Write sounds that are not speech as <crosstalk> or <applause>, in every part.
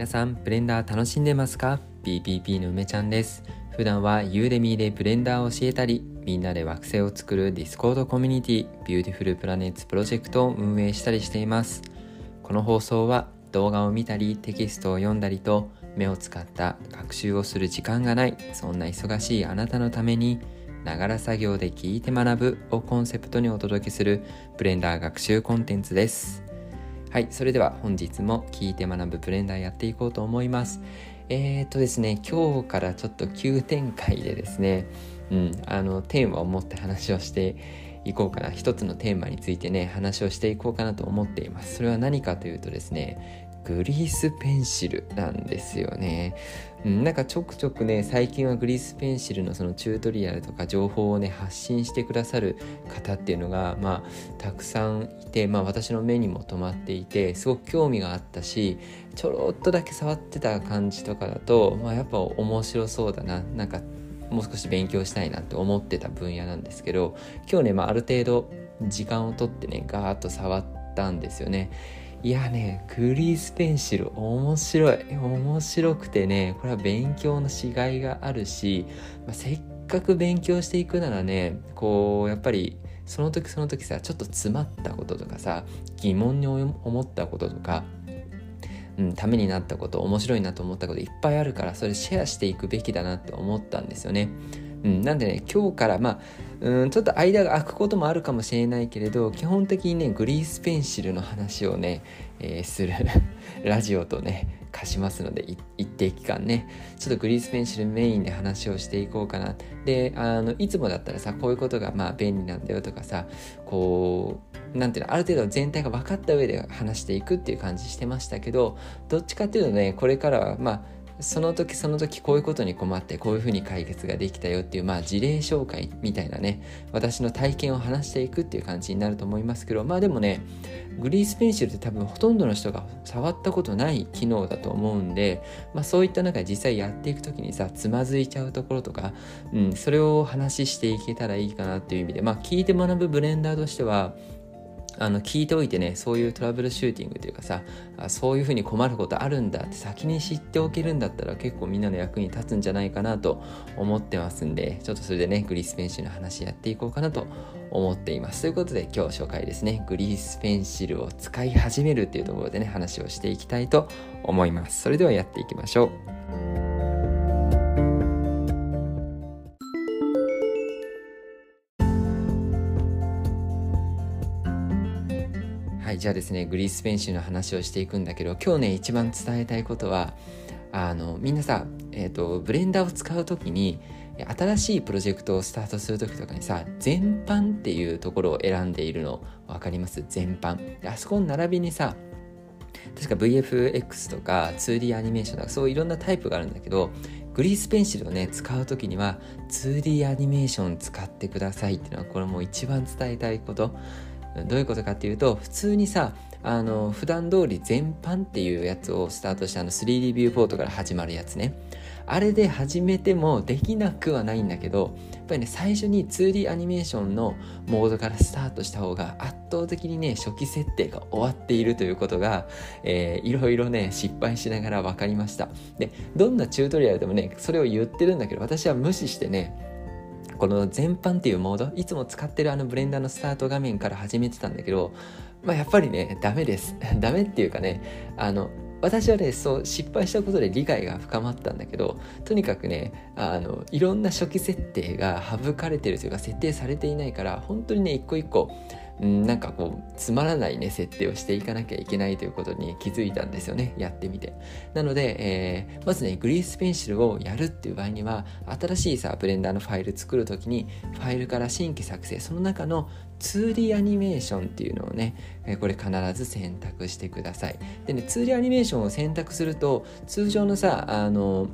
皆さん、ブレンダー楽しんでますか ?PPP の梅ちゃんです。普段は Udemy でブレンダーを教えたり、みんなで惑星を作る Discord コミュニティ、 Beautiful Planets Project を運営したりしています。この放送は動画を見たり、テキストを読んだりと、目を使った学習をする時間がない、そんな忙しいあなたのために、ながら作業で聞いて学ぶをコンセプトにお届けするブレンダー学習コンテンツです。はい、それでは本日も聞いて学ぶブレンダーやっていこうと思います。えー、っとですね、今日からちょっと急展開でですね、うん、あの、テーマを持って話をしていこうかな。一つのテーマについてね、話をしていこうかなと思っています。それは何かというとですね、グリースペンシルなんですよね。うん、なんかちょくちょくね最近はグリースペンシルのそのチュートリアルとか情報をね発信してくださる方っていうのがまあたくさんいてまあ私の目にも留まっていてすごく興味があったしちょろっとだけ触ってた感じとかだとまあやっぱ面白そうだななんかもう少し勉強したいなって思ってた分野なんですけど今日ね、まあ、ある程度時間をとってねガーッと触ったんですよね。いやね、グリースペンシル面白い。面白くてね、これは勉強のしがいがあるし、まあ、せっかく勉強していくならね、こう、やっぱりその時その時さ、ちょっと詰まったこととかさ、疑問に思ったこととか、うん、ためになったこと面白いなと思ったこといっぱいあるからそれシェアしていくべきだなって思ったんですよね。うん、なんでね今日からまあんちょっと間が空くこともあるかもしれないけれど基本的にねグリースペンシルの話をね、えー、する <laughs> ラジオとね貸しますので一定期間ね。ちょっとグリースペンシルメインで話をしていこうかな。であのいつもだったらさこういうことがまあ便利なんだよとかさこうなんていうのある程度全体が分かった上で話していくっていう感じしてましたけどどっちかっていうとねこれからはまあその時その時こういうことに困ってこういうふうに解決ができたよっていうまあ事例紹介みたいなね私の体験を話していくっていう感じになると思いますけどまあでもねグリースペンシルって多分ほとんどの人が触ったことない機能だと思うんで、まあ、そういった中で実際やっていく時にさつまずいちゃうところとか、うん、それを話していけたらいいかなっていう意味でまあ聞いて学ぶブレンダーとしてはあの聞いておいてねそういうトラブルシューティングというかさあそういうふうに困ることあるんだって先に知っておけるんだったら結構みんなの役に立つんじゃないかなと思ってますんでちょっとそれでねグリースペンシルの話やっていこうかなと思っています。ということで今日紹介ですね。グリースペンシルを使い始めるっていうところでね話をしていきたいと思います。それではやっていきましょう。じゃあですねグリースペンシルの話をしていくんだけど今日ね一番伝えたいことはあのみんなさ、えーと、ブレンダーを使う時に新しいプロジェクトをスタートする時とかにさ全般っていうところを選んでいるの分かります？全般。であそこの並びにさ確か VFX とか 2D アニメーションとかそういろんなタイプがあるんだけどグリースペンシルをね使う時には 2D アニメーション使ってくださいっていうのはこれもう一番伝えたいこと。どういうことかっていうと普通にさあの普段通り全般っていうやつをスタートしたあの 3D ビューポートから始まるやつね。あれで始めてもできなくはないんだけどやっぱりね最初に 2D アニメーションのモードからスタートした方が圧倒的にね初期設定が終わっているということが、えー、いろいろね失敗しながら分かりました。でどんなチュートリアルでもねそれを言ってるんだけど私は無視してねこの全般っていうモードいつも使ってるあのブレンダーのスタート画面から始めてたんだけどまあやっぱりねダメです。<laughs> ダメっていうかねあの私はねそう失敗したことで理解が深まったんだけどとにかくねあのいろんな初期設定が省かれてるというか設定されていないから本当にね一個一個んなんかこうつまらないね設定をしていかなきゃいけないということに気づいたんですよねやってみてなので、えー、まずねグリースペンシルをやるっていう場合には新しいさブレンダーのファイル作る時にファイルから新規作成その中の 2D アニメーションっていうのをねえ、これ必ず選択してください。でね、2D アニメーションを選択すると、通常のさ、あの、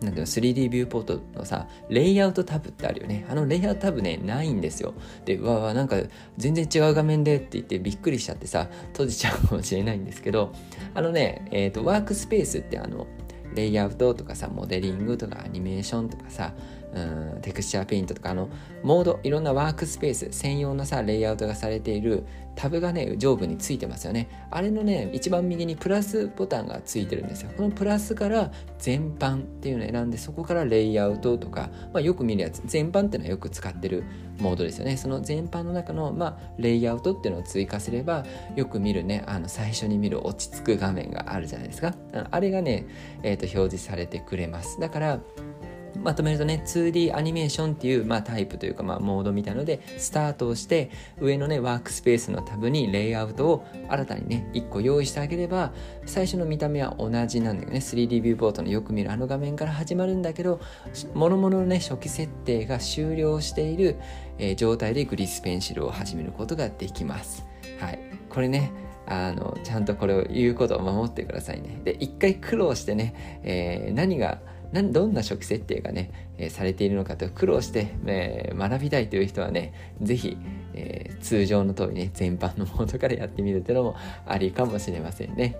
なんていうの 3D ビューポートのさレイアウトタブってあるよね。あのレイアウトタブねないんですよ。でうわわなんか全然違う画面でって言ってびっくりしちゃってさ閉じちゃうかもしれないんですけどあのねえっ、ー、とワークスペースってあのレイアウトとかさモデリングとかアニメーションとかさうんテクスチャーペイントとかあのモードいろんなワークスペース専用のさレイアウトがされているタブがね上部についてますよね。あれのね一番右にプラスボタンがついてるんですよ。このプラスから全般っていうのを選んでそこからレイアウトとか、まあ、よく見るやつ。全般っていうのはよく使ってるモードですよね。その全般の中の、まあ、レイアウトっていうのを追加すればよく見るねあの最初に見る落ち着く画面があるじゃないですか。あれがね、えー、と表示されてくれます。だからまとめるとね 2D アニメーションっていう、まあ、タイプというか、まあ、モードみたいのでスタートをして上のねワークスペースのタブにレイアウトを新たにね1個用意してあげれば最初の見た目は同じなんだよね 3D ビューボートのよく見るあの画面から始まるんだけど諸々のね初期設定が終了している、えー、状態でグリスペンシルを始めることができます。はい。これねあのちゃんとこれを言うことを守ってくださいね。で一回苦労してね、えー、何がなんどんな初期設定がね、えー、されているのかと苦労して、えー、学びたいという人はね是非、えー、通常の通りね全般のモードからやってみるっていうのもありかもしれませんね。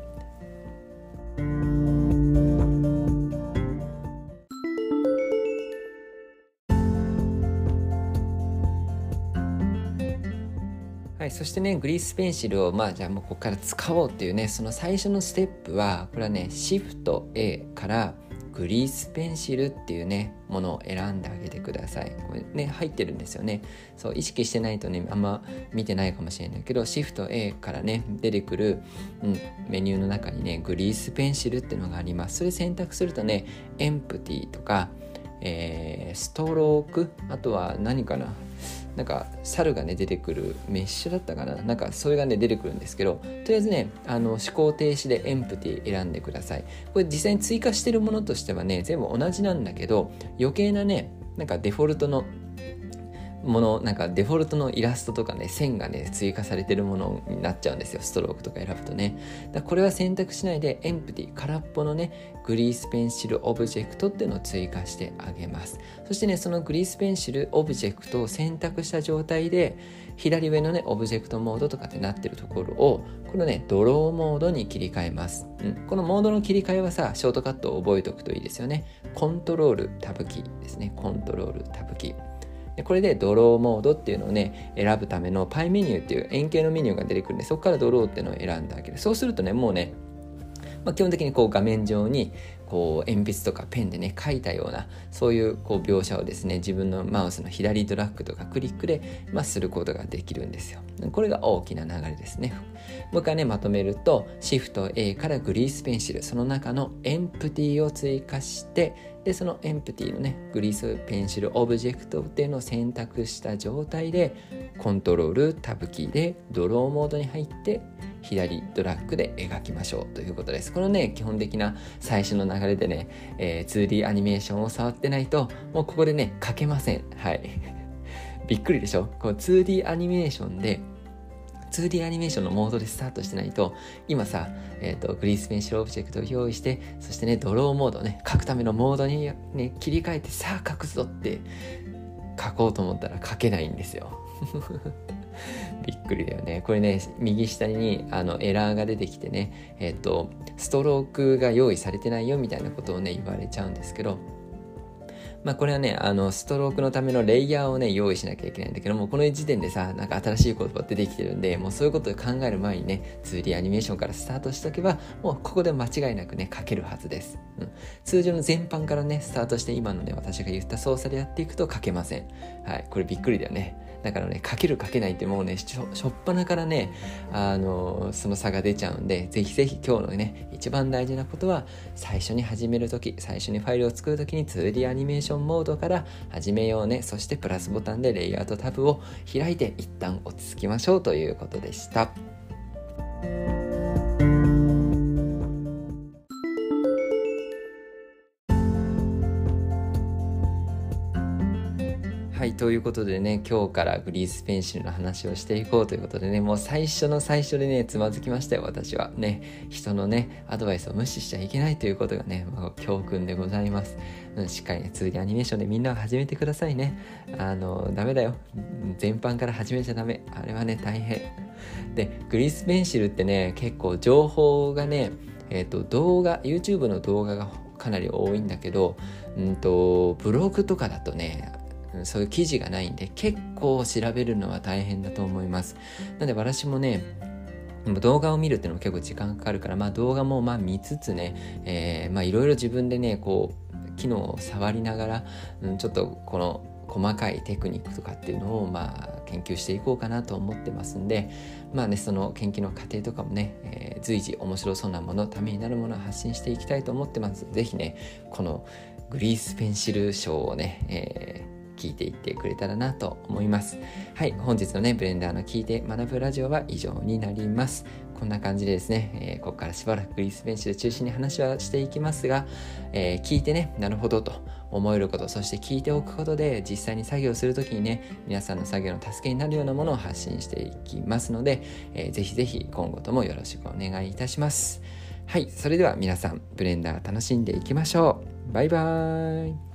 はい、そしてねグリースペンシルをまあじゃあもうここから使おうっていうねその最初のステップはこれはねシフト A からグリースペンシルっていうねものを選んであげてください。これね入ってるんですよね。そう意識してないとねあんま見てないかもしれないけどシフト A からね出てくる、うん、メニューの中にねグリースペンシルっていうのがあります。それ選択するとねエンプティとか、えー、ストローク？あとは何かな？なんか猿がね出てくるメッシュだったかな。なんかそれがね出てくるんですけどとりあえずねあの思考停止でエンプティ選んでください。これ実際に追加してるものとしてはね全部同じなんだけど余計なねなんかデフォルトのものなんかデフォルトのイラストとかね線がね追加されてるものになっちゃうんですよ。ストロークとか選ぶとね。だこれは選択しないでエンプティ空っぽのねグリースペンシルオブジェクトっていうのを追加してあげます。そしてねそのグリースペンシルオブジェクトを選択した状態で左上のねオブジェクトモードとかってなってるところをこのねドローモードに切り替えます、うん、このモードの切り替えはさショートカットを覚えておくといいですよね。コントロールタブキーですね。コントロールタブキーでこれでドローモードっていうのをね選ぶためのパイメニューっていう円形のメニューが出てくるんでそこからドローっていうのを選んであげるそうするとねもうねまあ、基本的にこう画面上にこう鉛筆とかペンでね書いたようなそういうこう描写をですね自分のマウスの左ドラッグとかクリックで、まあ、することができるんですよ。これが大きな流れですね。もう一回ねまとめるとシフト A からグリースペンシルその中のエンプティを追加してでそのエンプティのねグリスペンシルオブジェクトっていうのを選択した状態でコントロールタブキーでドローモードに入って左ドラッグで描きましょうということです。このね、基本的な最初の流れでね、えー、2D アニメーションを触ってないと、もうここでね、書けません。はい。<laughs> びっくりでしょ？この 2D アニメーションで 2D アニメーションのモードでスタートしてないと今さ、えーと、グリースペンシルオブジェクトを用意してそしてねドローモードね書くためのモードに、ね、切り替えてさあ書くぞって書こうと思ったら書けないんですよ <laughs> びっくりだよね。これね、右下にあのエラーが出てきてね、えっ、ー、と、ストロークが用意されてないよみたいなことをね、言われちゃうんですけど、まあこれはね、あの、ストロークのためのレイヤーをね、用意しなきゃいけないんだけども、この時点でさ、なんか新しい言葉出てきてるんで、もうそういうことを考える前にね、2D アニメーションからスタートしとけば、もうここで間違いなくね、書けるはずです。うん。通常の全般からね、スタートして今のね、私が言った操作でやっていくと書けません。はい。これびっくりだよね。だからね、かけるかけないってもうね、しょしょっぱなからね、あのその差が出ちゃうんで、ぜひぜひ今日のね、一番大事なことは、最初に始める時、最初にファイルを作る時に 2D アニメーションモードから始めようね。そしてプラスボタンでレイアウトタブを開いて一旦落ち着きましょうということでした。ということでね今日からグリースペンシルの話をしていこうということでねもう最初の最初でねつまずきましたよ私は。ね人のねアドバイスを無視しちゃいけないということがね、もう教訓でございます、うん、しっかりね 2D アニメーションでみんなは始めてくださいね。あのダメだよ。全般から始めちゃダメ。あれはね大変。でグリースペンシルってね結構情報がねえっ、ー、と動画 YouTube の動画がかなり多いんだけど、うんと、ブログとかだとねそういう記事がないんで結構調べるのは大変だと思います。なので私もね動画を見るっていうのも結構時間かかるから、まあ、動画もまあ見つつね、えー、まあいろいろ自分でねこう機能を触りながら、うん、ちょっとこの細かいテクニックとかっていうのをまあ研究していこうかなと思ってますんでまあねその研究の過程とかもね、えー、随時面白そうなものためになるものを発信していきたいと思ってます。是非ねこのグリースペンシル賞をね、えー聞いていってくれたらなと思います。はい、本日のね、ブレンダーの聞いて学ぶラジオは以上になります。こんな感じでですね、えー、ここからしばらくグリースペンシル中心に話はしていきますが、えー、聞いてね、なるほどと思えることそして聞いておくことで実際に作業する時にね皆さんの作業の助けになるようなものを発信していきますので、えー、ぜひぜひ今後ともよろしくお願いいたしますはいそれでは皆さんブレンダー楽しんでいきましょうバイバーイ